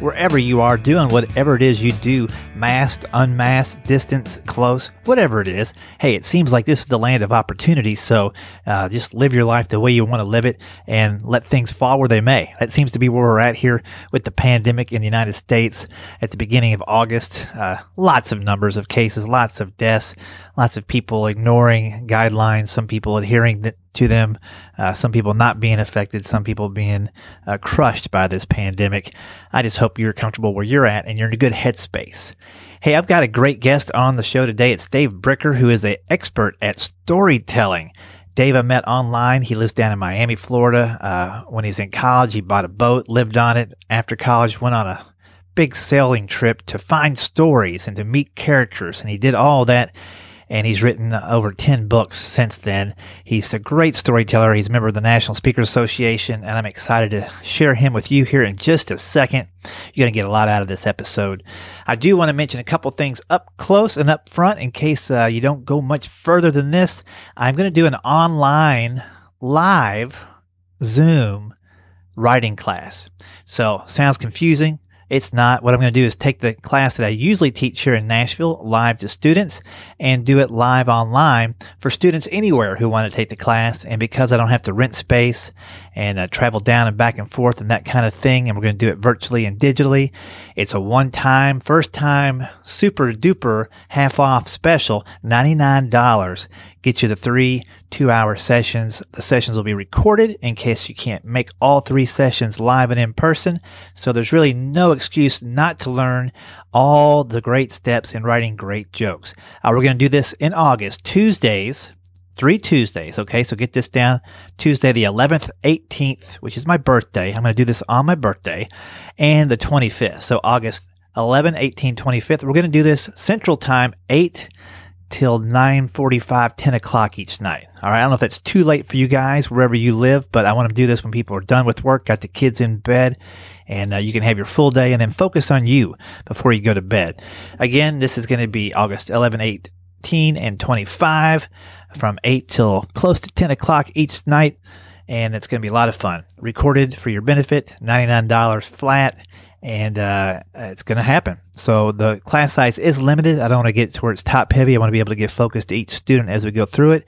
wherever you are, doing whatever it is you do, masked, unmasked, distance, close, whatever it is. Hey, it seems like this is the land of opportunity. So uh, just live your life the way you want to live it and let things fall where they may. That seems to be where we're at here with the pandemic in the United States at the beginning of August. Uh, lots of numbers of cases, lots of deaths, lots of people ignoring guidelines, some people adhering to them, uh, some people not being affected, some people being uh, crushed by this pandemic. I just hope you're comfortable where you're at and you're in a good headspace. Hey, I've got a great guest on the show today. It's Dave Bricker, who is an expert at storytelling. Dave, I met online. He lives down in Miami, Florida. Uh, when he was in college, he bought a boat, lived on it. After college, went on a big sailing trip to find stories and to meet characters. And he did all that and he's written over 10 books since then. He's a great storyteller. He's a member of the National Speakers Association, and I'm excited to share him with you here in just a second. You're going to get a lot out of this episode. I do want to mention a couple things up close and up front in case uh, you don't go much further than this. I'm going to do an online live Zoom writing class. So, sounds confusing. It's not. What I'm going to do is take the class that I usually teach here in Nashville live to students and do it live online for students anywhere who want to take the class. And because I don't have to rent space and uh, travel down and back and forth and that kind of thing, and we're going to do it virtually and digitally, it's a one time, first time, super duper half off special, $99 get you the three two hour sessions. The sessions will be recorded in case you can't make all three sessions live and in person. So there's really no excuse not to learn all the great steps in writing great jokes. Uh, we're going to do this in August, Tuesdays, three Tuesdays. Okay. So get this down. Tuesday, the 11th, 18th, which is my birthday. I'm going to do this on my birthday and the 25th. So August 11, 18, 25th. We're going to do this central time, 8 till 9.45 10 o'clock each night all right i don't know if that's too late for you guys wherever you live but i want to do this when people are done with work got the kids in bed and uh, you can have your full day and then focus on you before you go to bed again this is going to be august 11 18 and 25 from 8 till close to 10 o'clock each night and it's going to be a lot of fun recorded for your benefit $99 flat and uh, it's going to happen. So the class size is limited. I don't want to get towards top heavy. I want to be able to get focused to each student as we go through it.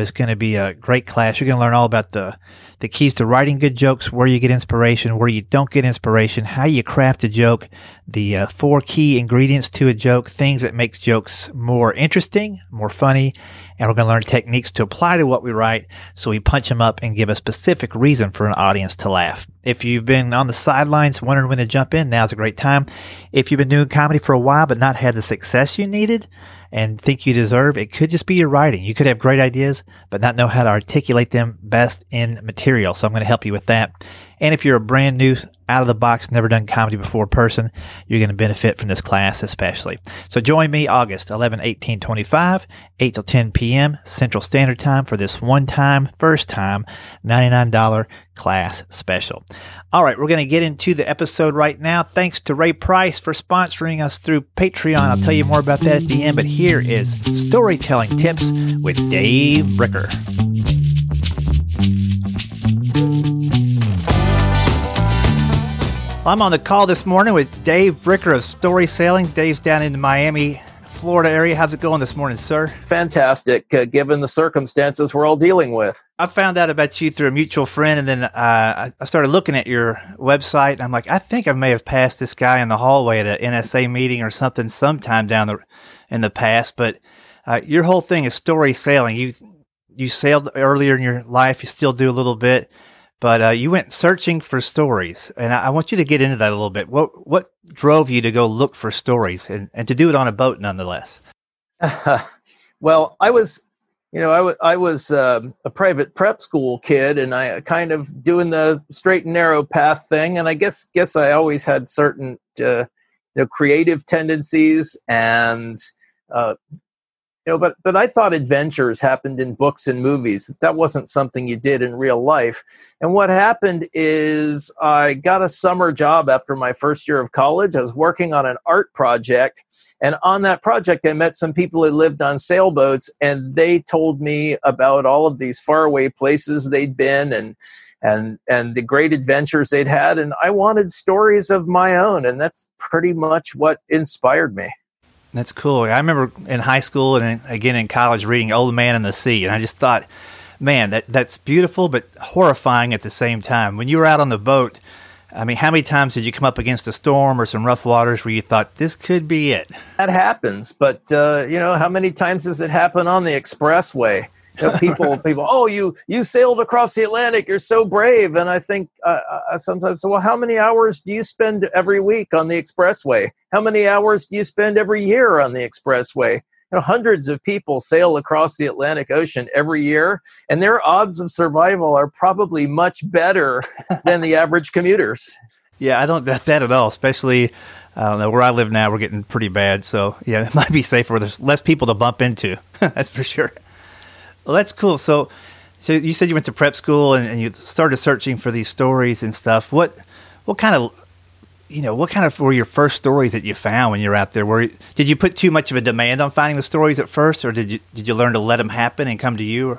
But it's going to be a great class. You're going to learn all about the the keys to writing good jokes, where you get inspiration, where you don't get inspiration, how you craft a joke, the uh, four key ingredients to a joke, things that makes jokes more interesting, more funny, and we're going to learn techniques to apply to what we write so we punch them up and give a specific reason for an audience to laugh. If you've been on the sidelines wondering when to jump in, now's a great time. If you've been doing comedy for a while but not had the success you needed and think you deserve, it could just be your writing. You could have great ideas but not know how to articulate them best in material. So I'm going to help you with that. And if you're a brand new out of the box, never done comedy before person, you're going to benefit from this class especially. So join me August 11, 18, 25, 8 till 10 p.m. Central Standard Time for this one time, first time, $99 class special. All right, we're going to get into the episode right now. Thanks to Ray Price for sponsoring us through Patreon. I'll tell you more about that at the end, but here is storytelling tips with Dave Bricker. I'm on the call this morning with Dave Bricker of Story Sailing. Dave's down in the Miami, Florida area. How's it going this morning, sir? Fantastic, uh, given the circumstances we're all dealing with. I found out about you through a mutual friend, and then uh, I started looking at your website. And I'm like, I think I may have passed this guy in the hallway at an NSA meeting or something sometime down the in the past. But uh, your whole thing is story sailing. You you sailed earlier in your life. You still do a little bit but uh, you went searching for stories, and I, I, want you to get into that a little bit. What what drove you to go look for stories and, and to do it on a boat, nonetheless? well, I was, you know, I, w- I was uh, a private prep school kid, and I kind of doing the straight and narrow path thing, and I guess guess I always had certain uh, you know creative tendencies and uh, know but but i thought adventures happened in books and movies. That wasn't something you did in real life. And what happened is i got a summer job after my first year of college. I was working on an art project and on that project i met some people who lived on sailboats and they told me about all of these faraway places they'd been and and and the great adventures they'd had and i wanted stories of my own and that's pretty much what inspired me that's cool. I remember in high school and again in college reading Old Man and the Sea, and I just thought, man, that that's beautiful but horrifying at the same time. When you were out on the boat, I mean, how many times did you come up against a storm or some rough waters where you thought this could be it? That happens, but uh, you know, how many times does it happen on the expressway? People, people, oh, you you sailed across the Atlantic. You're so brave. And I think uh, I sometimes, well, how many hours do you spend every week on the expressway? How many hours do you spend every year on the expressway? You know, hundreds of people sail across the Atlantic Ocean every year, and their odds of survival are probably much better than the average commuters. Yeah, I don't doubt that at all. Especially, I don't know where I live now. We're getting pretty bad, so yeah, it might be safer. There's less people to bump into. That's for sure. Well, that's cool. So, so you said you went to prep school and, and, you started searching for these stories and stuff. What, what kind of, you know, what kind of were your first stories that you found when you're out there? Were did you put too much of a demand on finding the stories at first, or did you did you learn to let them happen and come to you?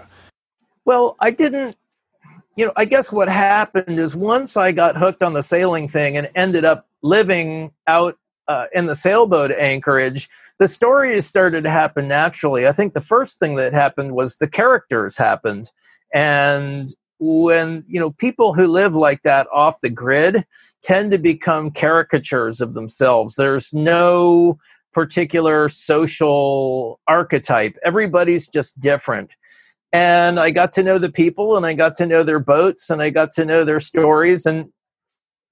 Well, I didn't. You know, I guess what happened is once I got hooked on the sailing thing and ended up living out uh, in the sailboat anchorage, the stories started to happen naturally. I think the first thing that happened was the characters happened. And when, you know, people who live like that off the grid tend to become caricatures of themselves. There's no particular social archetype. Everybody's just different. And I got to know the people and I got to know their boats and I got to know their stories and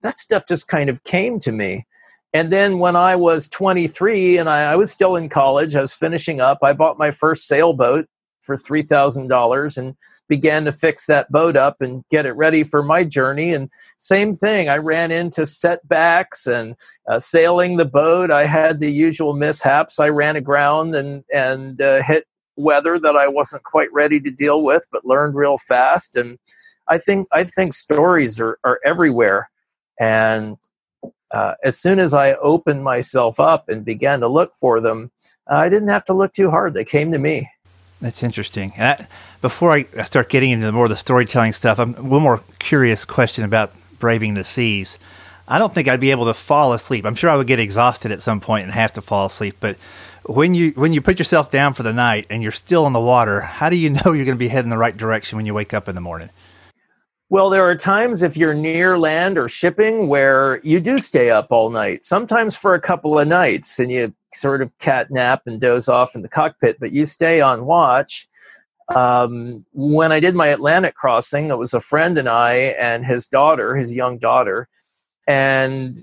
that stuff just kind of came to me. And then when I was 23 and I, I, was still in college, I was finishing up, I bought my first sailboat for $3,000 and began to fix that boat up and get it ready for my journey. And same thing, I ran into setbacks and uh, sailing the boat. I had the usual mishaps. I ran aground and, and uh, hit weather that I wasn't quite ready to deal with, but learned real fast. And I think, I think stories are, are everywhere. And uh, as soon as I opened myself up and began to look for them, I didn't have to look too hard. They came to me. That's interesting. I, before I start getting into more of the storytelling stuff, I'm one more curious question about braving the seas. I don't think I'd be able to fall asleep. I'm sure I would get exhausted at some point and have to fall asleep. But when you when you put yourself down for the night and you're still in the water, how do you know you're going to be heading the right direction when you wake up in the morning? Well, there are times if you're near land or shipping where you do stay up all night, sometimes for a couple of nights, and you sort of cat nap and doze off in the cockpit, but you stay on watch. Um, when I did my Atlantic crossing, it was a friend and I and his daughter, his young daughter. And,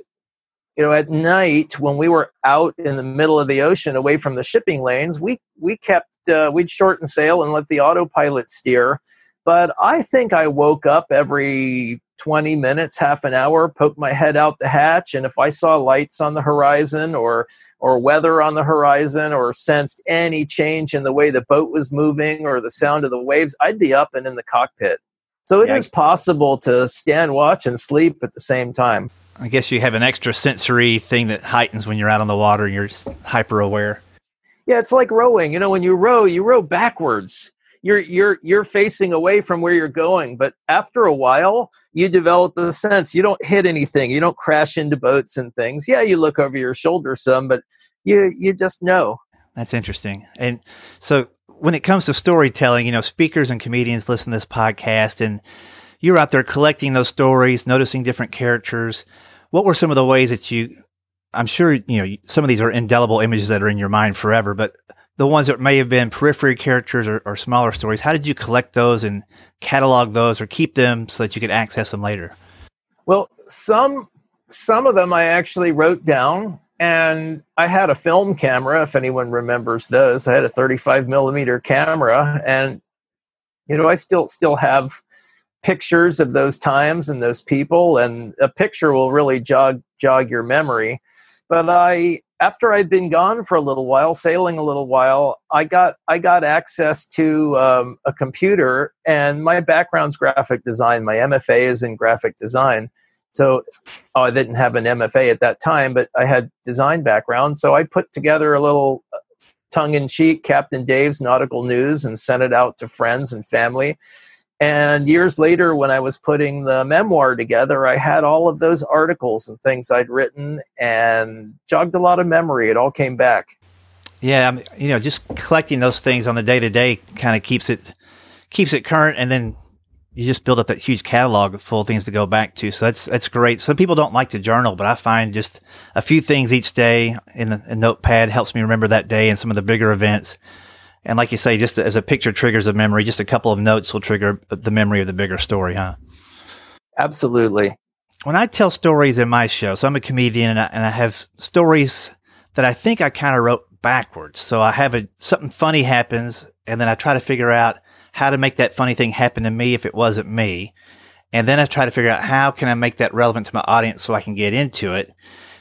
you know, at night when we were out in the middle of the ocean away from the shipping lanes, we, we kept, uh, we'd shorten sail and let the autopilot steer but I think I woke up every 20 minutes, half an hour, poked my head out the hatch, and if I saw lights on the horizon or or weather on the horizon or sensed any change in the way the boat was moving or the sound of the waves, I'd be up and in the cockpit. So it yeah. is possible to stand watch and sleep at the same time. I guess you have an extra sensory thing that heightens when you're out on the water and you're hyper aware. Yeah, it's like rowing. You know, when you row, you row backwards you're you're you're facing away from where you're going but after a while you develop the sense you don't hit anything you don't crash into boats and things. Yeah you look over your shoulder some but you you just know. That's interesting. And so when it comes to storytelling you know speakers and comedians listen to this podcast and you're out there collecting those stories noticing different characters. What were some of the ways that you i'm sure you know some of these are indelible images that are in your mind forever but the ones that may have been periphery characters or, or, smaller stories, how did you collect those and catalog those or keep them so that you could access them later? Well, some some of them I actually wrote down and I had a film camera, if anyone remembers those. I had a 35 millimeter camera and you know, I still still have pictures of those times and those people and a picture will really jog jog your memory But I, after I'd been gone for a little while, sailing a little while, I got I got access to um, a computer, and my background's graphic design. My MFA is in graphic design. So oh, I didn't have an MFA at that time, but I had design background. So I put together a little uh, tongue in cheek Captain Dave's nautical news and sent it out to friends and family. And years later, when I was putting the memoir together, I had all of those articles and things I'd written and jogged a lot of memory. It all came back. Yeah, I mean, you know, just collecting those things on the day to day kind of keeps it keeps it current, and then you just build up that huge catalog full of things to go back to. So that's that's great. Some people don't like to journal, but I find just a few things each day in a notepad helps me remember that day and some of the bigger events. And like you say, just as a picture triggers a memory, just a couple of notes will trigger the memory of the bigger story, huh? Absolutely. When I tell stories in my show, so I'm a comedian and I, and I have stories that I think I kind of wrote backwards. So I have a, something funny happens and then I try to figure out how to make that funny thing happen to me if it wasn't me. And then I try to figure out how can I make that relevant to my audience so I can get into it.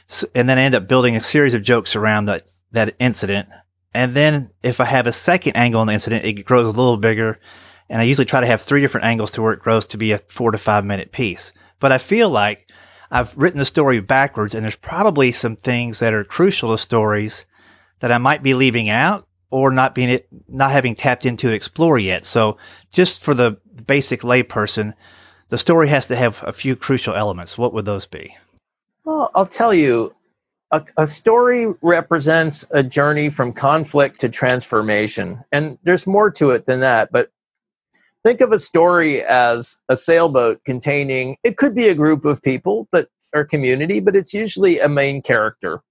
So, and then I end up building a series of jokes around that, that incident and then if I have a second angle on the incident, it grows a little bigger. And I usually try to have three different angles to where it grows to be a four to five minute piece. But I feel like I've written the story backwards and there's probably some things that are crucial to stories that I might be leaving out or not being, it, not having tapped into to explore yet. So just for the basic layperson, the story has to have a few crucial elements. What would those be? Well, I'll tell you, a, a, story represents a journey from conflict to transformation. And there's more to it than that, but think of a story as a sailboat containing, it could be a group of people, but or community, but it's usually a main character.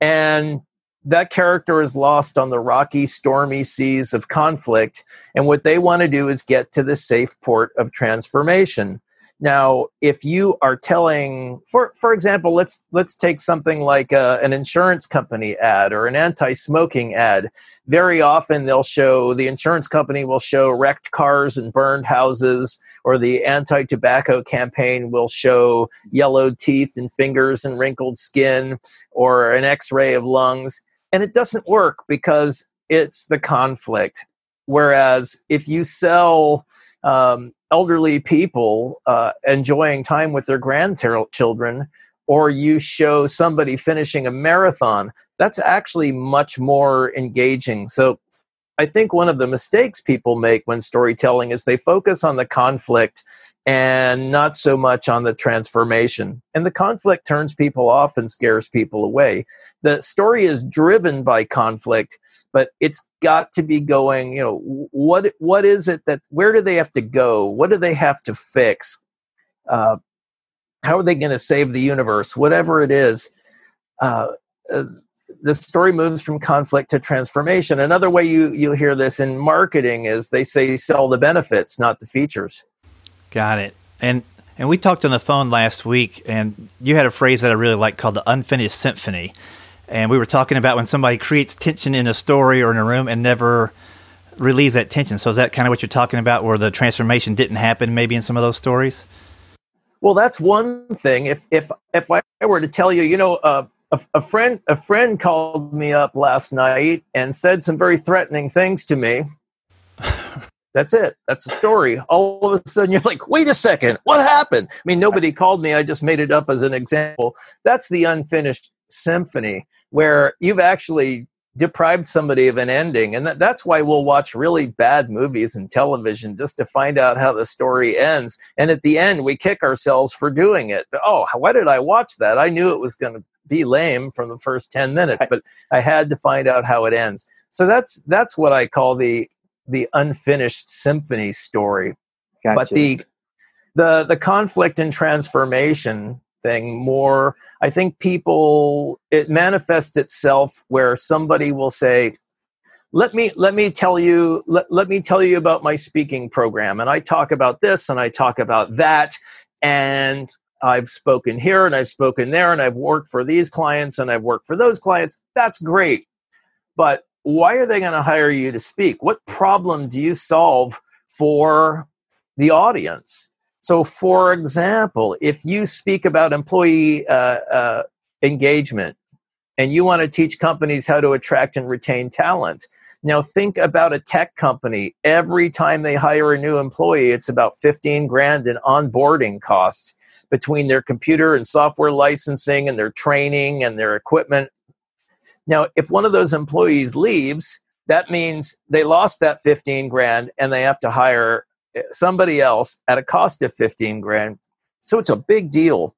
And that character is lost on the rocky, stormy seas of conflict. And what they want to do is get to the safe port of transformation. Now, if you are telling, for for example, let's let's take something like a, uh, an insurance company ad or an anti-smoking ad. Very often, they'll show the insurance company will show wrecked cars and burned houses, or the anti-tobacco campaign will show yellowed teeth and fingers and wrinkled skin, or an X-ray of lungs, and it doesn't work because it's the conflict. Whereas if you sell um, elderly people uh, enjoying time with their grandchildren or you show somebody finishing a marathon that's actually much more engaging. So i think one of the mistakes people make when storytelling is they focus on the conflict and not so much on the transformation. And the conflict turns people off and scares people away. The story is driven by conflict but it's got to be going you know what what is it that where do they have to go? What do they have to fix? Uh, how are they going to save the universe? Whatever it is uh, uh, the story moves from conflict to transformation. Another way you you hear this in marketing is they say sell the benefits not the features. Got it. And and we talked on the phone last week and you had a phrase that i really like called the unfinished symphony and we were talking about when somebody creates tension in a story or in a room and never relieves that tension. So is that kind of what you're talking about, where the transformation didn't happen, maybe in some of those stories? Well, that's one thing. If if if I were to tell you, you know, uh, a, a friend a friend called me up last night and said some very threatening things to me. That's it. That's the story. All of a sudden, you're like, wait a second, what happened? I mean, nobody called me. I just made it up as an example. That's the unfinished symphony where you've actually deprived somebody of an ending. And that, that's why we'll watch really bad movies and television just to find out how the story ends. And at the end we kick ourselves for doing it. Oh why did i watch that? I knew it was going to be lame from the first 10 minutes but i had to find out how it ends. So that's that's what i call the the unfinished symphony story. Gotcha. but the the the conflict and transformation thing more. I think people it manifests itself where somebody will say let me let me tell you let, let me tell you about my speaking program and i talk about this and i talk about that and i've spoken here and i've spoken there and i've worked for these clients and i've worked for those clients. That's great. But why are they going to hire you to speak? What problem do you solve for the audience so, for example, if you speak about employee uh, uh, engagement and you want to teach companies how to attract and retain talent. Now, think about a tech company. Every time they hire a new employee, it's about 15 grand in onboarding costs between their computer and software licensing and their training and their equipment. Now, if one of those employees leaves, that means they lost that 15 grand and they have to hire somebody else at a cost of 15 grand. So it's a big deal.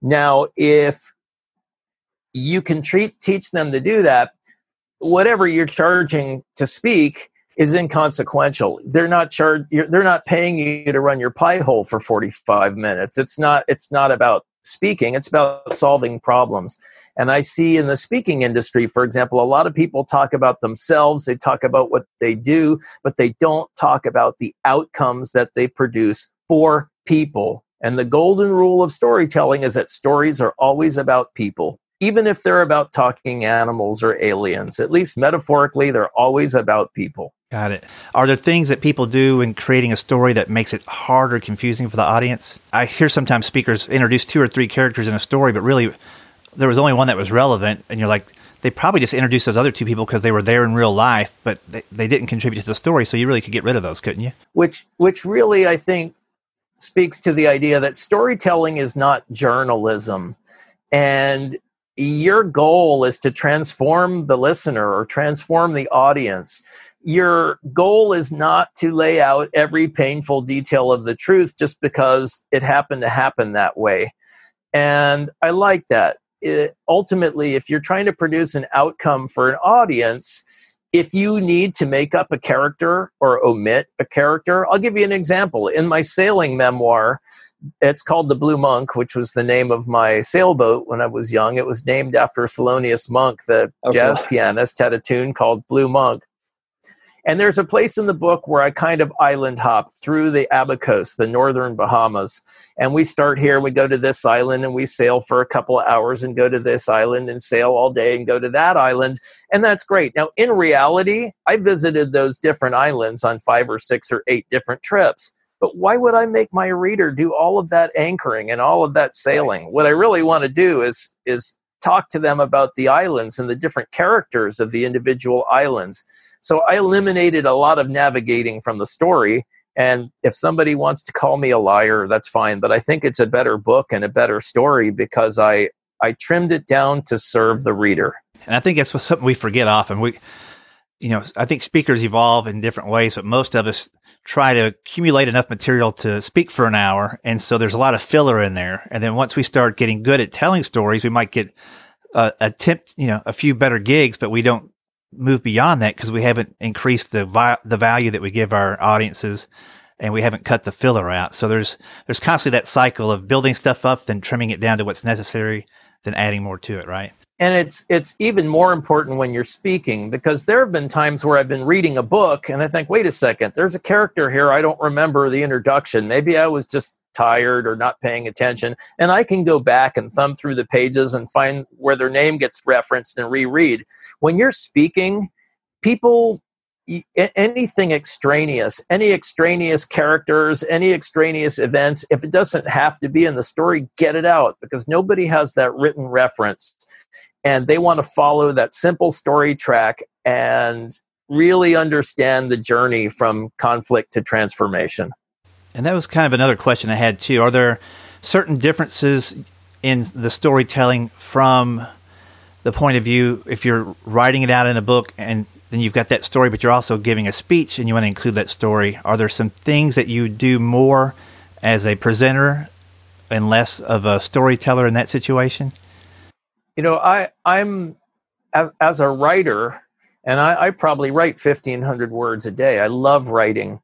Now, if you can treat, teach them to do that, whatever you're charging to speak is inconsequential. They're not charged. They're not paying you to run your pie hole for 45 minutes. It's not. It's not about speaking. It's about solving problems. And I see in the speaking industry, for example, a lot of people talk about themselves. They talk about what they do, but they don't talk about the outcomes that they produce for people. And the golden rule of storytelling is that stories are always about people even if they're about talking animals or aliens. At least metaphorically, they're always about people. Got it. Are there things that people do in creating a story that makes it hard or confusing for the audience? I hear sometimes speakers introduce two or three characters in a story, but really there was only one that was relevant, and you're like, they probably just introduced those other two people because they were there in real life, but they, they didn't contribute to the story. So you really could get rid of those, couldn't you? Which, which really, I think, speaks to the idea that storytelling is not journalism. And your goal is to transform the listener or transform the audience. Your goal is not to lay out every painful detail of the truth just because it happened to happen that way. And I like that. It, ultimately, if you're trying to produce an outcome for an audience, if you need to make up a character or omit a character, I'll give you an example. In my sailing memoir, it's called the Blue Monk, which was the name of my sailboat when I was young. It was named after Thelonious Monk, the okay. jazz pianist, had a tune called Blue Monk. And there's a place in the book where I kind of island hop through the Abacos, the northern Bahamas. And we start here, we go to this island, and we sail for a couple of hours and go to this island and sail all day and go to that island. And that's great. Now, in reality, I visited those different islands on five or six or eight different trips. But why would I make my reader do all of that anchoring and all of that sailing? What I really want to do is is talk to them about the islands and the different characters of the individual islands. So I eliminated a lot of navigating from the story. And if somebody wants to call me a liar, that's fine. But I think it's a better book and a better story because I I trimmed it down to serve the reader. And I think that's something we forget often. We, you know, I think speakers evolve in different ways, but most of us try to accumulate enough material to speak for an hour. And so there's a lot of filler in there. And then once we start getting good at telling stories, we might get uh, attempt, you know, a few better gigs, but we don't move beyond that because we haven't increased the vi- the value that we give our audiences and we haven't cut the filler out. So there's there's constantly that cycle of building stuff up, then trimming it down to what's necessary, then adding more to it, right? and it's it's even more important when you're speaking because there have been times where I've been reading a book and I think, wait a second, there's a character here I don't remember the introduction. Maybe I was just tired or not paying attention, and I can go back and thumb through the pages and find where their name gets referenced and reread. When you're speaking, people anything extraneous, any extraneous characters, any extraneous events, if it doesn't have to be in the story, get it out because nobody has that written reference and they want to follow that simple story track and really understand the journey from conflict to transformation. And that was kind of another question I had too. Are there certain differences in the storytelling from the point of view if you're writing it out in a book and then you've got that story, but you're also giving a speech and you want to include that story? Are there some things that you do more as a presenter and less of a storyteller in that situation? you know i i'm as as a writer and i, I probably write 1500 words a day i love writing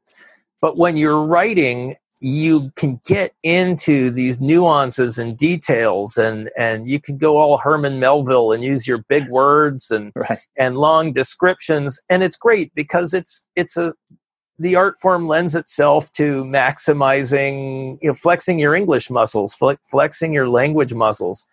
but when you're writing you can get into these nuances and details and and you can go all herman melville and use your big words and right. and long descriptions and it's great because it's it's a the art form lends itself to maximizing you know flexing your english muscles flexing your language muscles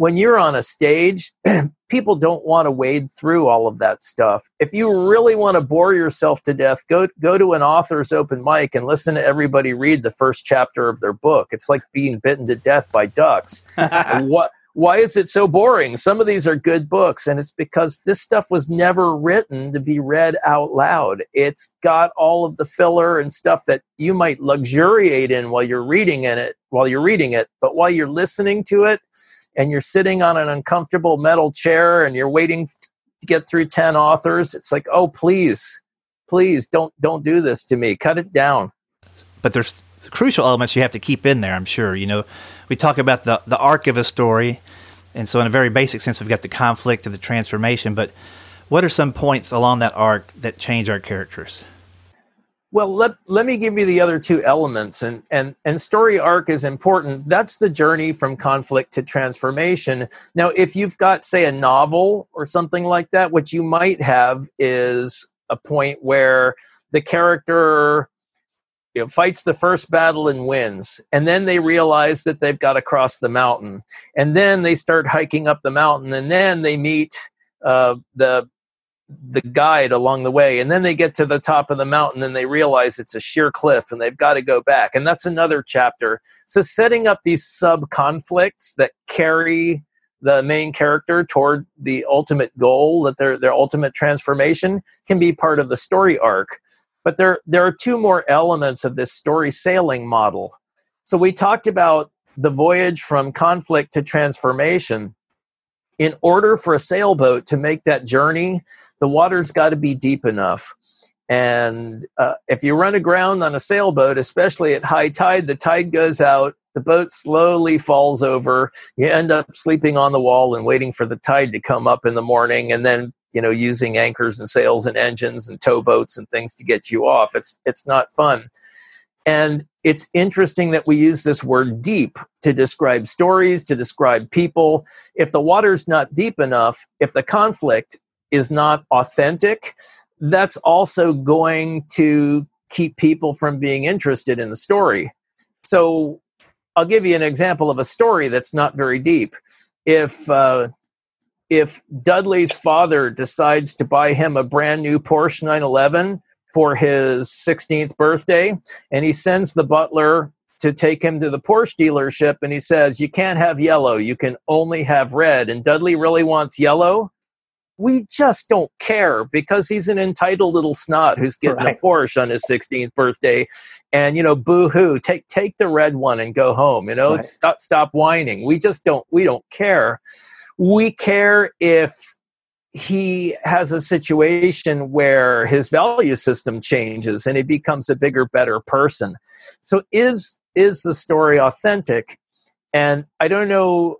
when you're on a stage, people don't want to wade through all of that stuff. If you really want to bore yourself to death, go go to an author's open mic and listen to everybody read the first chapter of their book. It's like being bitten to death by ducks. what why is it so boring? Some of these are good books, and it's because this stuff was never written to be read out loud. It's got all of the filler and stuff that you might luxuriate in while you're reading in it, while you're reading it, but while you're listening to it and you're sitting on an uncomfortable metal chair and you're waiting to get through 10 authors, it's like, "Oh, please. Please don't don't do this to me. Cut it down." But there's crucial elements you have to keep in there, I'm sure. You know, we talk about the, the arc of a story. And so, in a very basic sense, we've got the conflict and the transformation. But what are some points along that arc that change our characters? Well, let, let me give you the other two elements. And, and, and story arc is important. That's the journey from conflict to transformation. Now, if you've got, say, a novel or something like that, what you might have is a point where the character you know, fights the first battle and wins. And then they realize that they've got to cross the mountain. And then they start hiking up the mountain. And then they meet uh, the the guide along the way. And then they get to the top of the mountain and they realize it's a sheer cliff and they've got to go back. And that's another chapter. So setting up these sub conflicts that carry the main character toward the ultimate goal, that their their ultimate transformation, can be part of the story arc. But there, there are two more elements of this story sailing model. So we talked about the voyage from conflict to transformation. In order for a sailboat to make that journey, the water's got to be deep enough. And uh, if you run aground on a sailboat, especially at high tide, the tide goes out, the boat slowly falls over. You end up sleeping on the wall and waiting for the tide to come up in the morning, and then you know using anchors and sails and engines and towboats and things to get you off it's it's not fun and it's interesting that we use this word deep to describe stories to describe people if the water's not deep enough if the conflict is not authentic that's also going to keep people from being interested in the story so i'll give you an example of a story that's not very deep if uh, if Dudley's father decides to buy him a brand new Porsche 911 for his 16th birthday, and he sends the butler to take him to the Porsche dealership, and he says, You can't have yellow, you can only have red. And Dudley really wants yellow. We just don't care because he's an entitled little snot who's getting right. a Porsche on his 16th birthday. And, you know, boo hoo, take, take the red one and go home. You know, right. stop, stop whining. We just don't, we don't care we care if he has a situation where his value system changes and he becomes a bigger better person so is is the story authentic and i don't know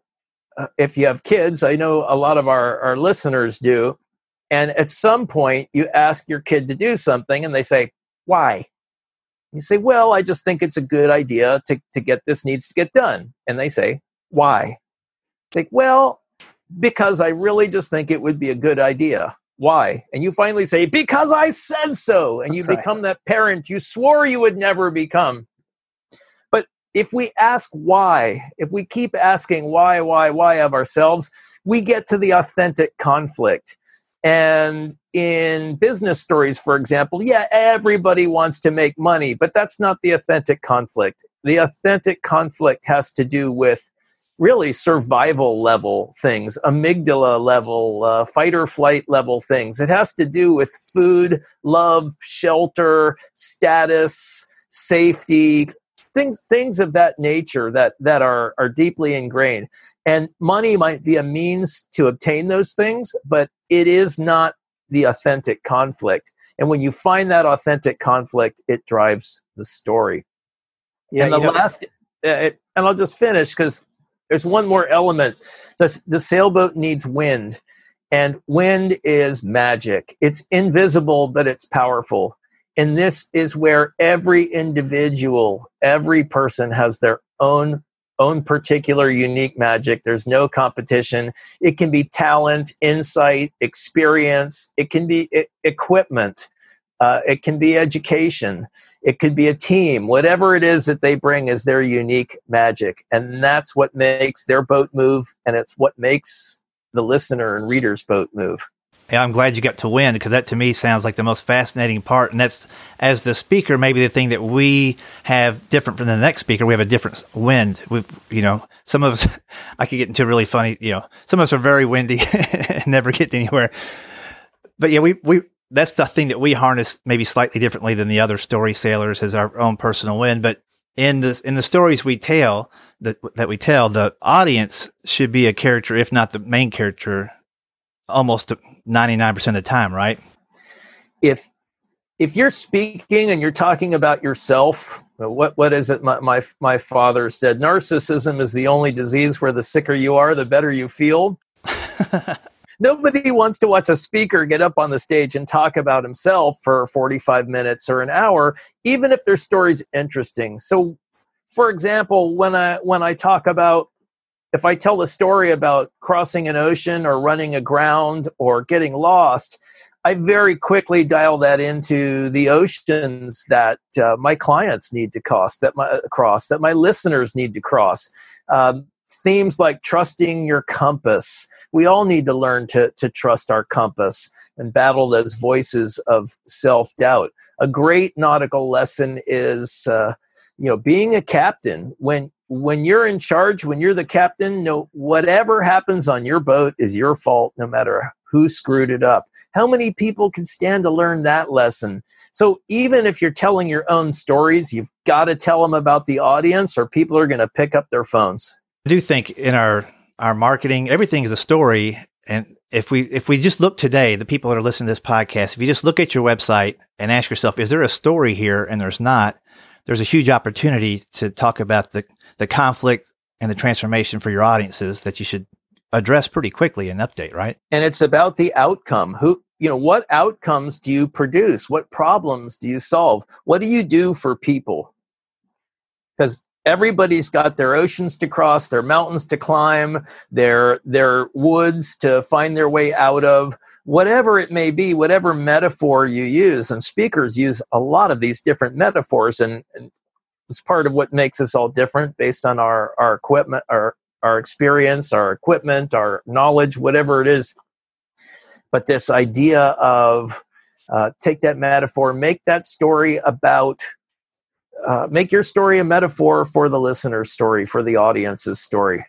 uh, if you have kids i know a lot of our, our listeners do and at some point you ask your kid to do something and they say why you say well i just think it's a good idea to, to get this needs to get done and they say why think well because I really just think it would be a good idea. Why? And you finally say, because I said so. And you right. become that parent you swore you would never become. If we ask why, if we keep asking why, why, why of ourselves, we get to the authentic conflict. And in business stories, for example, yeah, everybody wants to make money, but that's not the authentic conflict. The authentic conflict has to do with really survival level things, amygdala level, uh, fight or flight level things. It has to do with food, love, shelter, status, safety, things things of that nature that that are are deeply ingrained. And money might be a means to obtain those things, but it is not the authentic conflict. And when you find that authentic conflict, it drives the story. Yeah, and the last, uh, and I'll just finish because there's one more element. The, the sailboat needs wind, and wind is magic. It's invisible, but it's powerful. And this is where every individual, every person has their own own particular unique magic. There's no competition. It can be talent, insight, experience. It can be equipment. Uh, it can be education. It could be a team. Whatever it is that they bring is their unique magic. And that's what makes their boat move. And it's what makes the listener and reader's boat move. I'm glad you got to win because that to me sounds like the most fascinating part. And that's as the speaker, maybe the thing that we have different from the next speaker. We have a different wind. We've, you know, some of us, I could get into really funny, you know, some of us are very windy and never get anywhere. But yeah, we, we, that's the thing that we harness maybe slightly differently than the other story sailors as our own personal wind. But in the, in the stories we tell that, that we tell, the audience should be a character, if not the main character almost 99% of the time, right? If if you're speaking and you're talking about yourself, what what is it my my, my father said narcissism is the only disease where the sicker you are, the better you feel. Nobody wants to watch a speaker get up on the stage and talk about himself for 45 minutes or an hour, even if their story's interesting. So for example, when I when I talk about if I tell a story about crossing an ocean or running aground or getting lost, I very quickly dial that into the oceans that uh, my clients need to cross, that my cross, that my listeners need to cross. Um, themes like trusting your compass. We all need to learn to, to trust our compass and battle those voices of self doubt. A great nautical lesson is, uh, you know, being a captain when when you're in charge, when you're the captain, no whatever happens on your boat is your fault, no matter who screwed it up. How many people can stand to learn that lesson? So even if you're telling your own stories, you've got to tell them about the audience, or people are going to pick up their phones. I do think in our our marketing, everything is a story, and if we if we just look today, the people that are listening to this podcast, if you just look at your website and ask yourself, is there a story here? And there's not. There's a huge opportunity to talk about the the conflict and the transformation for your audiences that you should address pretty quickly and update, right? And it's about the outcome. Who, you know, what outcomes do you produce? What problems do you solve? What do you do for people? Because everybody's got their oceans to cross, their mountains to climb, their their woods to find their way out of, whatever it may be, whatever metaphor you use. And speakers use a lot of these different metaphors and, and it's part of what makes us all different based on our our equipment our our experience our equipment our knowledge whatever it is. But this idea of uh, take that metaphor make that story about uh, make your story a metaphor for the listener's story for the audience's story.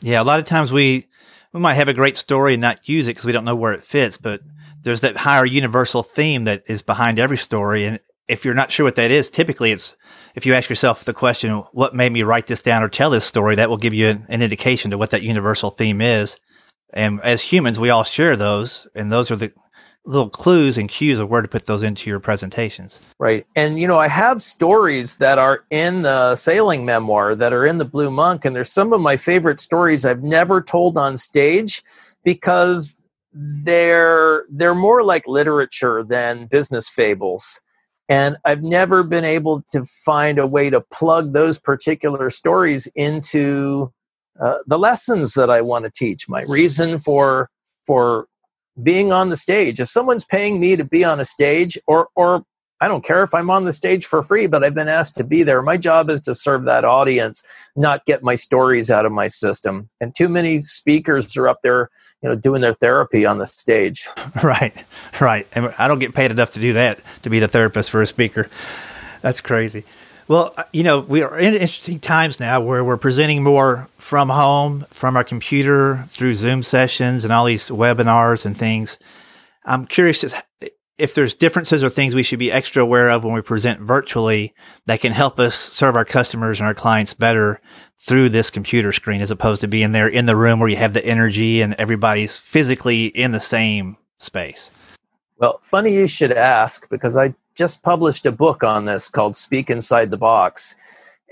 Yeah a lot of times we we might have a great story and not use it because we don't know where it fits but there's that higher universal theme that is behind every story and if you're not sure what that is, typically it's if you ask yourself the question, what made me write this down or tell this story, that will give you an, an, indication to what that universal theme is. And as humans, we all share those, and those are the little clues and cues of where to put those into your presentations. Right. And, you know, I have stories that are in the sailing memoir that are in the Blue Monk, and they're some of my favorite stories I've never told on stage because they're they're more like literature than business fables and I've never been able to find a way to plug those particular stories into uh, the lessons that I want to teach. My reason for for being on the stage. If someone's paying me to be on a stage, or or I don't care if I'm on the stage for free, but I've been asked to be there. My job is to serve that audience, not get my stories out of my system. And too many speakers are up there, you know, doing their therapy on the stage. Right, right. And I don't get paid enough to do that to be the therapist for a speaker. That's crazy. Well, uh, you know, we are in interesting times now where we're presenting more from home, from our computer, through Zoom sessions and all these webinars and things. I'm curious, if there's differences or things we should be extra aware of when we present virtually that can help us serve our customers and our clients better through this computer screen as opposed to being there in the room where you have the energy and everybody's physically in the same space. Well, funny you should ask because I just published a book on this called Speak Inside the Box.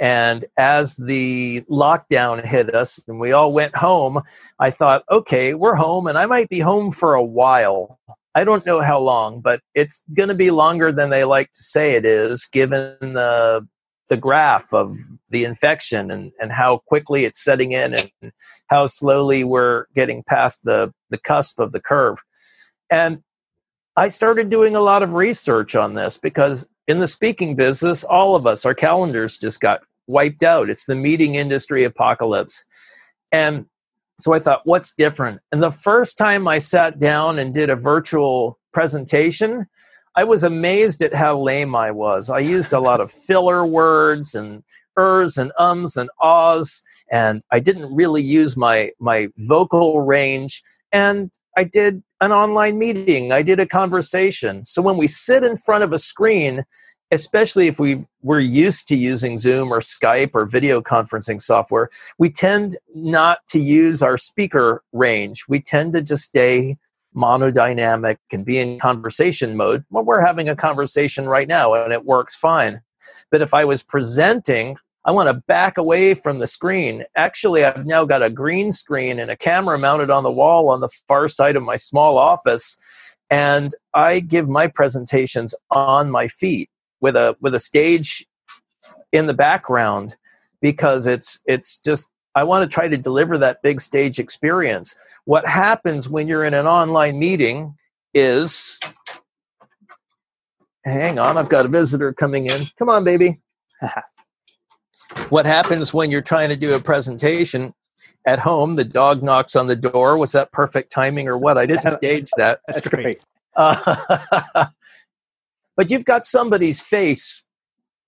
And as the lockdown hit us and we all went home, I thought, okay, we're home and I might be home for a while. I don't know how long, but it's going to be longer than they like to say it is, given the the graph of the infection and, and how quickly it's setting in and how slowly we're getting past the, the cusp of the curve. And I started doing a lot of research on this because in the speaking business, all of us, our calendars just got wiped out. It's the meeting industry apocalypse. And So I thought, what's different? And the first time I sat down and did a virtual presentation, I was amazed at how lame I was. I used a lot of filler words and ers and ums and ahs, and I didn't really use my my vocal range. And I did an online meeting. I did a conversation. So when we sit in front of a screen, especially if we we're used to using Zoom or Skype or video conferencing software, we tend not to use our speaker range. We tend to just stay monodynamic and be in conversation mode. Well, we're having a conversation right now and it works fine. But if I was presenting, I want to back away from the screen. Actually, I've now got a green screen and a camera mounted on the wall on the far side of my small office. And I give my presentations on my feet with a with a stage in the background because it's it's just I want to try to deliver that big stage experience. What happens when you're in an online meeting is hang on, I've got a visitor coming in. Come on, baby. what happens when you're trying to do a presentation at home? The dog knocks on the door. Was that perfect timing or what? I didn't stage that. That's great. Uh, but you've got somebody's face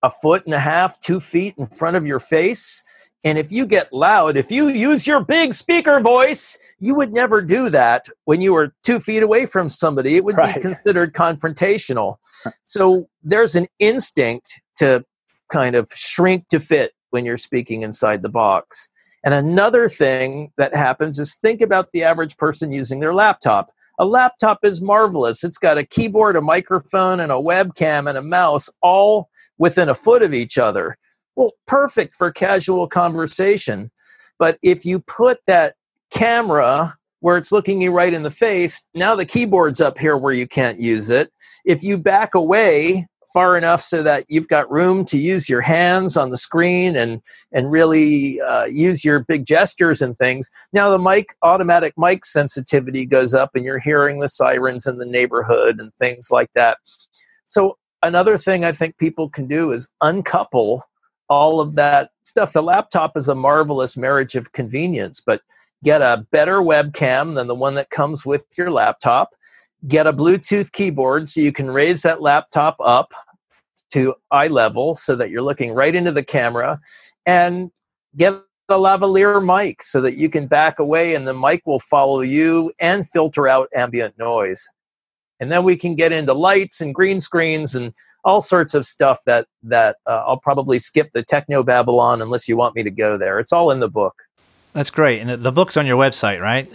a foot and a half, two feet in front of your face. And if you get loud, if you use your big speaker voice, you would never do that when you were two feet away from somebody. It would right. be considered confrontational. so there's an instinct to kind of shrink to fit when you're speaking inside the box. And another thing that happens is think about the average person using their laptop. A laptop is marvelous. It's got a keyboard, a microphone, and a webcam and a mouse all within a foot of each other. Well, perfect for casual conversation. But if you put that camera where it's looking you right in the face, now the keyboard's up here where you can't use it. If you back away far enough so that you've got room to use your hands on the screen and and really uh, use your big gestures and things. Now the mic automatic mic sensitivity goes up, and you're hearing the sirens in the neighborhood and things like that. So another thing I think people can do is uncouple all of that stuff. The laptop is a marvelous marriage of convenience, but get a better webcam than the one that comes with your laptop get a Bluetooth keyboard so you can raise that laptop up to eye level so that you're looking right into the camera and get a lavalier mic so that you can back away and the mic will follow you and filter out ambient noise. And then we can get into lights and green screens and all sorts of stuff that that uh, I'll probably skip the techno Babylon unless you want me to go there. It's all in the book. That's great. And the book's on your website, right?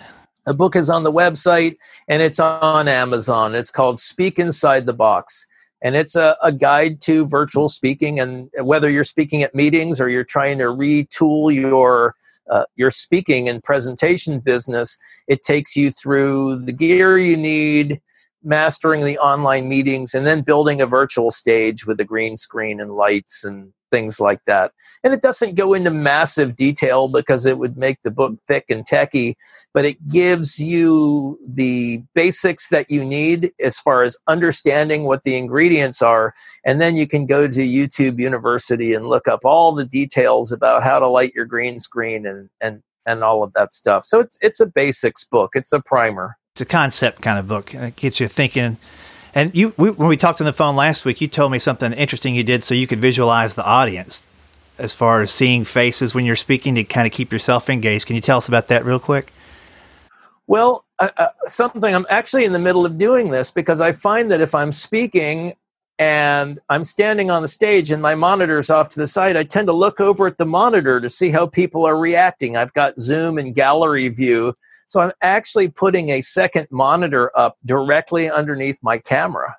The book is on the website and it's on Amazon. It's called Speak Inside the Box. And it's a, a guide to virtual speaking. And whether you're speaking at meetings or you're trying to retool your uh, your speaking and presentation business, it takes you through the gear you need, mastering the online meetings, and then building a virtual stage with a green screen and lights and things like that. And it doesn't go into massive detail because it would make the book thick and techy, but it gives you the basics that you need as far as understanding what the ingredients are. And then you can go to YouTube University and look up all the details about how to light your green screen and, and, and all of that stuff. So it's, it's a basics book, it's a primer. It's a concept kind of book. It gets you thinking and you, we, when we talked on the phone last week, you told me something interesting you did so you could visualize the audience as far as seeing faces when you're speaking to kind of keep yourself engaged. Can you tell us about that real quick? Well, uh, uh, something I'm actually in the middle of doing this because I find that if I'm speaking and I'm standing on the stage and my monitor's off to the side, I tend to look over at the monitor to see how people are reacting. I've got Zoom and gallery view so I'm actually putting a second monitor up directly underneath my camera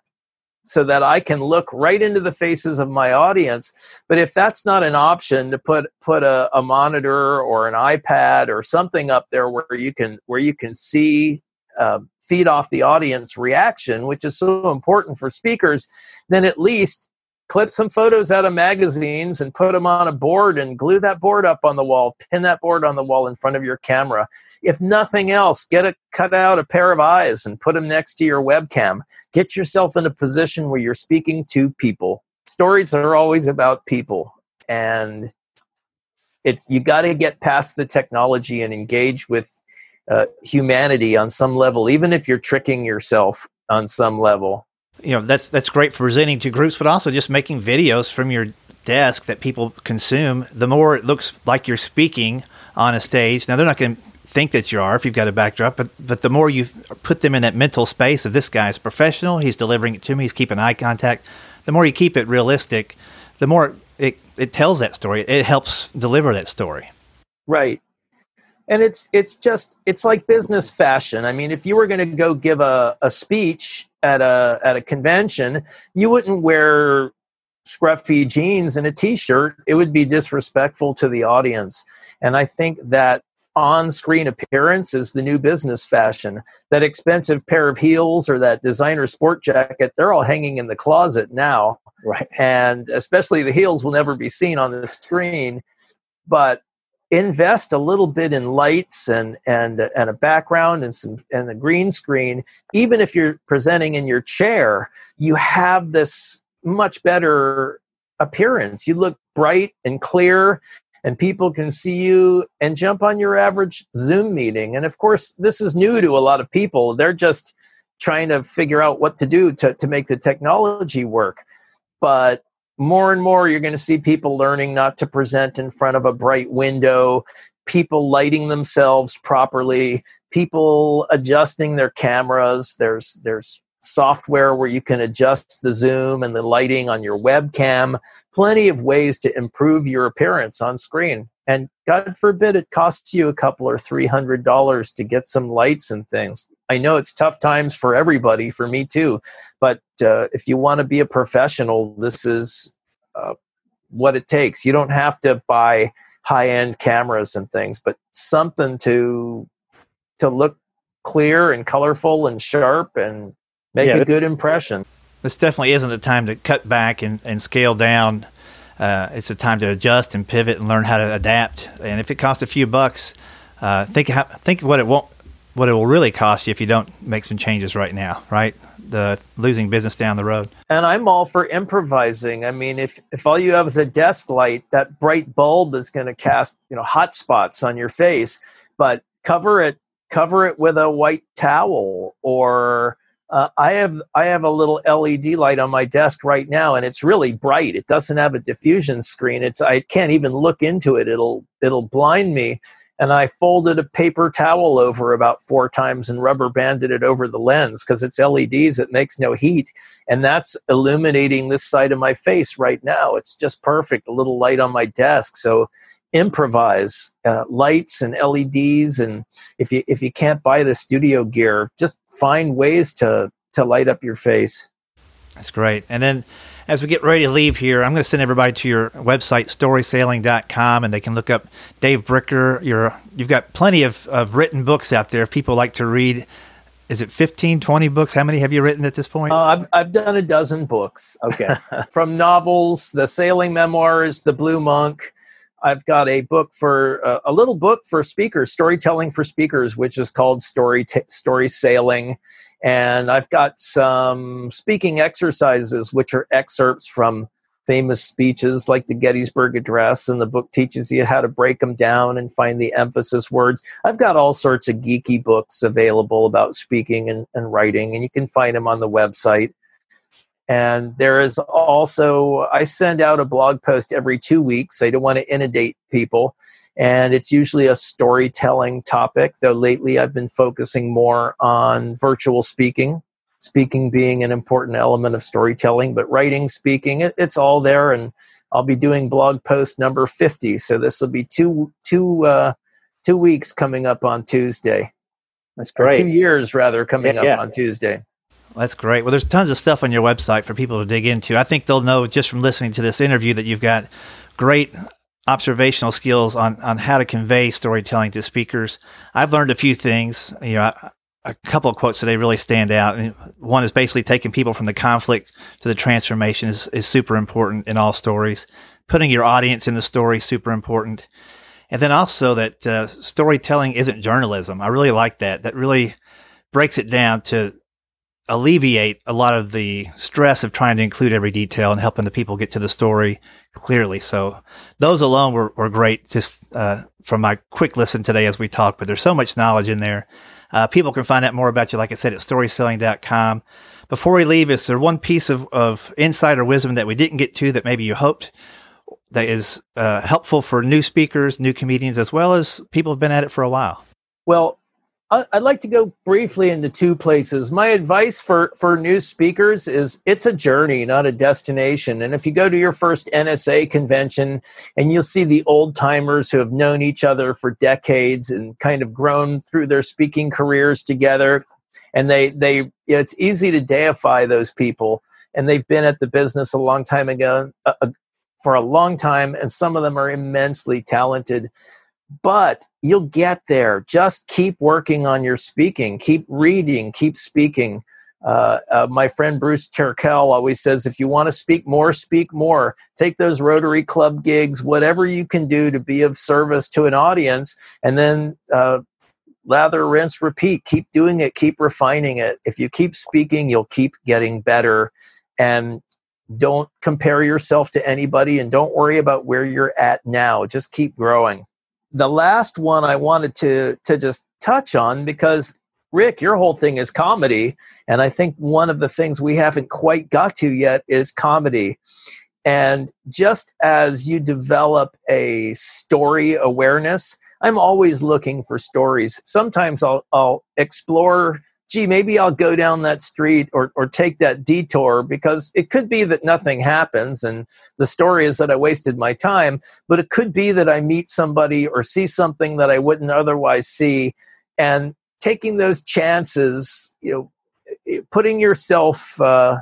so that I can look right into the faces of my audience. But if that's not an option to put put a, a monitor or an iPad or something up there where you can where you can see uh, feed off the audience reaction, which is so important for speakers, then at least clip some photos out of magazines and put them on a board and glue that board up on the wall, pin that board on the wall in front of your camera. If nothing else, get a cut out a pair of eyes and put them next to your webcam. Get yourself in a position where you're speaking to people. Stories are always about people and it's you got to get past the technology and engage with uh, humanity on some level, even if you're tricking yourself on some level. You know, that's that's great for presenting to groups, but also just making videos from your desk that people consume. The more it looks like you're speaking on a stage. Now they're not going to think that you are if you've got a backdrop, but but the more you put them in that mental space of this guy's professional, he's delivering it to me, he's keeping eye contact. The more you keep it realistic, the more it it tells that story. It helps deliver that story. Right. And it's it's just it's like business fashion. I mean, if you were going to go give a, a speech at a at a convention, you wouldn't wear scruffy jeans and a t-shirt. It would be disrespectful to the audience. And I think that on-screen appearance is the new business fashion. That expensive pair of heels or that designer sport jacket, they're all hanging in the closet now. Right. And especially the heels will never be seen on the screen. But invest a little bit in lights and and and a background and some and a green screen. Even if you're presenting in your chair you have this much better appearance. You look bright and clear and people can see you and jump on your average zoom meeting. And of course this is new to a lot of people. They're just trying to figure out what to do to, to make the technology work. But more and more you're going to see people learning not to present in front of a bright window people lighting themselves properly people adjusting their cameras. There's there's software where you can adjust the zoom and the lighting on your webcam. Plenty of ways to improve your appearance on screen. And god forbid it costs you a couple or three hundred dollars to get some lights and things I know it's tough times for everybody, for me too. But uh, if you want to be a professional, this is uh, what it takes. You don't have to buy high end cameras and things, but something to to look clear and colorful and sharp and make yeah, a good impression. This definitely isn't the time to cut back and, and scale down. Uh, it's a time to adjust and pivot and learn how to adapt. And if it costs a few bucks, uh, think how, think what it won't what it will really cost you if you don't make some changes right now, right? The losing business down the road. And I'm all for improvising. I mean, if if all you have is a desk light, that bright bulb is going to cast you know hot spots on your face. But cover it cover it with a white towel or uh, I have I have a little LED light on my desk right now, and it's really bright. It doesn't have a diffusion screen. It's I can't even look into it. It'll it'll blind me and I folded a paper towel over about four times and rubber banded it over the lens because it's LEDs, it makes no heat. And that's illuminating this side of my face right now. It's just perfect, a little light on my desk. So improvise uh, lights and LEDs. And if you, if you can't buy the studio gear, just find ways to, to light up your face. That's great. And then as we get ready to leave here, I'm going to send everybody to your website, storysailing.com, and they can look up Dave Bricker. You're, you've got plenty of, of written books out there if people like to read. Is it 15, 20 books? How many have you written at this point? Uh, I've, I've done a dozen books. Okay. From novels, the sailing memoirs, The Blue Monk. I've got a book for uh, a little book for speakers, storytelling for speakers, which is called Story t- Story Sailing and I've got some speaking exercises, which are excerpts from famous speeches like the Gettysburg Address, and the book teaches you how to break them down and find the emphasis words. I've got all sorts of geeky books available about speaking and, and writing, and you can find them on the website. And there is also, I send out a blog post every two weeks. I don't want to inundate people and it's usually a storytelling topic, though lately I've been focusing more on virtual speaking, speaking being an important element of storytelling, but writing, speaking, it, it's all there. And I'll be doing blog post number 50. So this will be two, two, uh, two weeks coming up on Tuesday. That's great. Or two years, rather, coming yeah, up yeah. on Tuesday. That's great. Well, there's tons of stuff on your website for people to dig into. I think they'll know just from listening to this interview that you've got great observational skills on on how to convey storytelling to speakers. I've learned a few things. You know, a couple of quotes today really stand out. One is basically taking people from the conflict to the transformation is is super important in all stories. Putting your audience in the story super important. And then also that uh, storytelling isn't journalism. I really like that. That really breaks it down to alleviate a lot of the stress of trying to include every detail and helping the people get to the story clearly. So those alone were, were great just uh, from my quick listen today as we talk, but there's so much knowledge in there. Uh, people can find out more about you, like I said, at storysailing.com. Before we leave, is there one piece of, of insight or wisdom that we didn't get to that maybe you hoped that is uh, helpful for new speakers, new comedians, as well as people who've been at it for a while? Well, I'd like to go briefly into two places. My advice for, for new speakers is it's a journey, not a destination. And if you go to your first NSA convention and you'll see the old timers who have known each other for decades and kind of grown through their speaking careers together, and they, they it's easy to deify those people. And they've been at the business a long time ago, uh, uh for a long time, and some of them are immensely talented but you'll get there. Just keep working on your speaking, keep reading, keep speaking. Uh, uh, my friend Bruce Turkel always says if you want to speak more, speak more. Take those Rotary Club gigs, whatever you can do to be of service to an audience, and then uh, lather, rinse, repeat. Keep doing it, keep refining it. If you keep speaking, you'll keep getting better. And don't compare yourself to anybody and don't worry about where you're at now. Just keep growing the last one I wanted to to just touch on because Rick, your whole thing is comedy, and I think one of the things we haven't quite got to yet is comedy. And just as you develop a story awareness, I'm always looking for stories. Sometimes I'll, I'll explore gee, maybe I'll go down that street or, or take that detour because it could be that nothing happens and the story is that I wasted my time, but it could be that I meet somebody or see something that I wouldn't otherwise see. And taking those chances, you know, putting yourself uh,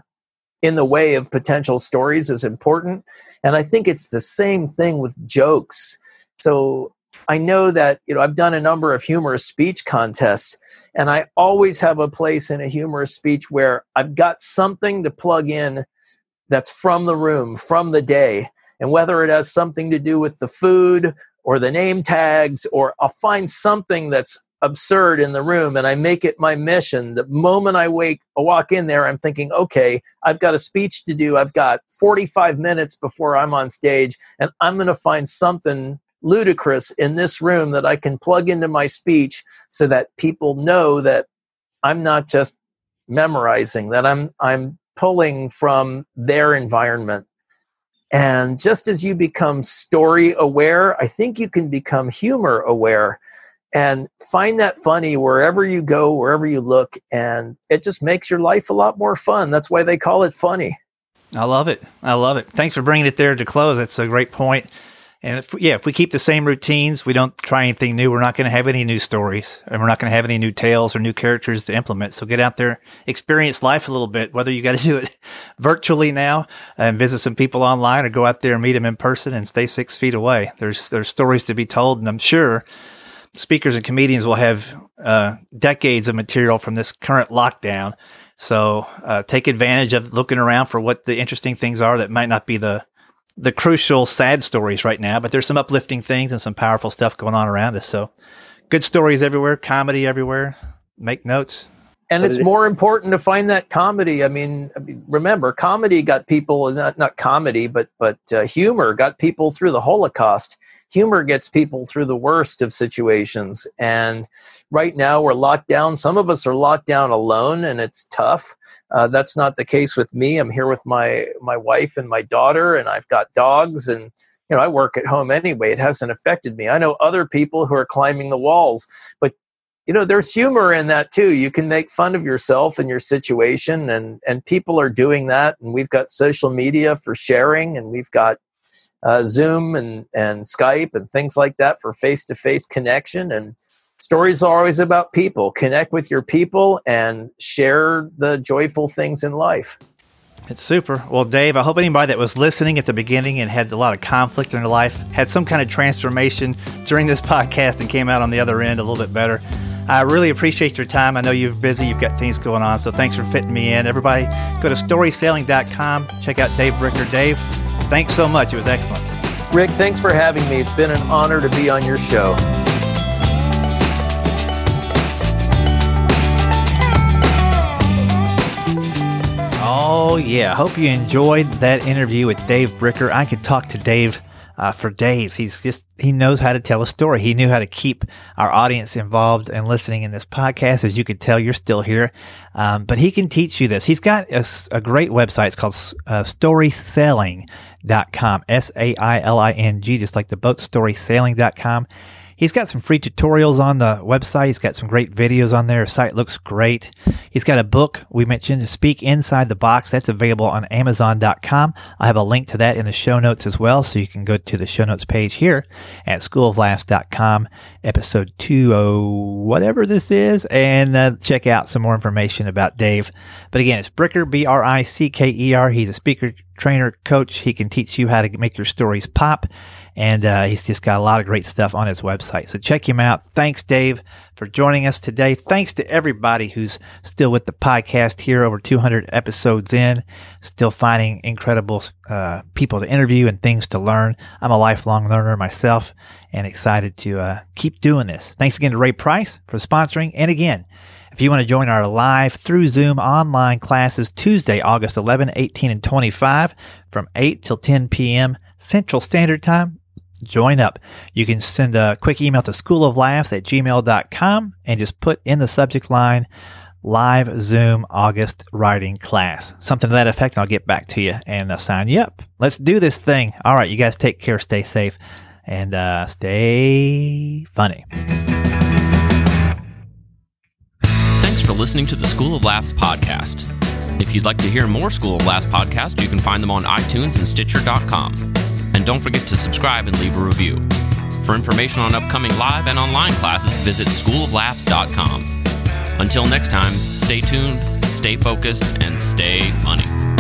in the way of potential stories is important. And I think it's the same thing with jokes. So I know that, you know, I've done a number of humorous speech contests and I always have a place in a humorous speech where I've got something to plug in that's from the room, from the day. And whether it has something to do with the food or the name tags, or I'll find something that's absurd in the room and I make it my mission. The moment I wake I walk in there, I'm thinking, okay, I've got a speech to do. I've got 45 minutes before I'm on stage, and I'm to find something ludicrous in this room that I can plug into my speech so that people know that I'm not just memorizing, that I'm, I'm pulling from their environment. And just as you become story aware, I think you can become humor aware and find that funny wherever you go, wherever you look. And it just makes your life a lot more fun. That's why they call it funny. I love it. I love it. Thanks for bringing it there to close. That's a great point. And if, yeah, if we keep the same routines, we don't try anything new, we're not going to have any new stories and we're not going to have any new tales or new characters to implement. So get out there, experience life a little bit, whether you got to do it virtually now and visit some people online or go out there and meet them in person and stay six feet away. There's, there's stories to be told. And I'm sure speakers and comedians will have, uh, decades of material from this current lockdown. So, uh, take advantage of looking around for what the interesting things are that might not be the, the crucial sad stories right now, but there's some uplifting things and some powerful stuff going on around us. So good stories everywhere, comedy everywhere. Make notes. And it's more important to find that comedy. I mean, remember, comedy got people not not comedy, but but uh, humor got people through the Holocaust humor gets people through the worst of situations. And right now we're locked down. Some of us are locked down alone, and it's tough. Uh, that's not the case with me. I'm here with my my wife and my daughter, and I've got dogs, and you know I work at home anyway. It hasn't affected me. I know other people who are climbing the walls, but you know there's humor in that too you can make fun of yourself and your situation and and people are doing that and we've got social media for sharing and we've got uh, Zoom and, and Skype and things like that for face to face connection. And stories are always about people. Connect with your people and share the joyful things in life. It's super. Well, Dave, I hope anybody that was listening at the beginning and had a lot of conflict in their life had some kind of transformation during this podcast and came out on the other end a little bit better. I really appreciate your time. I know you're busy, you've got things going on, so thanks for fitting me in. Everybody, go to storysailing.com, check out Dave Bricker. Dave, Thanks so much. It was excellent. Rick, thanks for having me. It's been an honor to be on your show. Oh, yeah, I hope you enjoyed that interview with Dave Bricker. I could talk to Dave uh, for days. He's just, he knows how to tell a story. He knew how to keep our audience involved and listening in this podcast. As you could tell, you're still here. Um, but he can teach you this. He's got a, a great website. It's called uh, storysailing.com. S-A-I-L-I-N-G, just like the boat storysailing.com. He's got some free tutorials on the website. He's got some great videos on there. His site looks great. He's got a book we mentioned, Speak Inside the Box. That's available on Amazon.com. I have a link to that in the show notes as well. So you can go to the show notes page here at schooloflaughs.com, episode 20, whatever this is, and uh, check out some more information about Dave. But again, it's Bricker, B-R-I-C-K-E-R. He's a speaker, trainer, coach. He can teach you how to make your stories pop and uh, he's just got a lot of great stuff on his website. So check him out. Thanks, Dave, for joining us today. Thanks to everybody who's still with the podcast here, over 200 episodes in, still finding incredible uh, people to interview and things to learn. I'm a lifelong learner myself and excited to uh, keep doing this. Thanks again to Ray Price for sponsoring. And again, if you want to join our live through Zoom online classes Tuesday, August 11, 18, and 25 from 8 till 10 p.m. Central Standard Time, join up. You can send a quick email to schooloflaughs at gmail.com and just put in the subject line live Zoom August writing class. Something to that effect, and I'll get back to you and uh, sign you up. Let's do this thing. All right, you guys take care, stay safe, and uh, stay funny. Thanks for listening to the School of Laughs podcast. If you'd like to hear more School of Laughs podcasts, you can find them on iTunes and Stitcher.com. And don't forget to subscribe and leave a review. For information on upcoming live and online classes, visit schooloflaughs.com. Until next time, stay tuned, stay focused, and stay funny.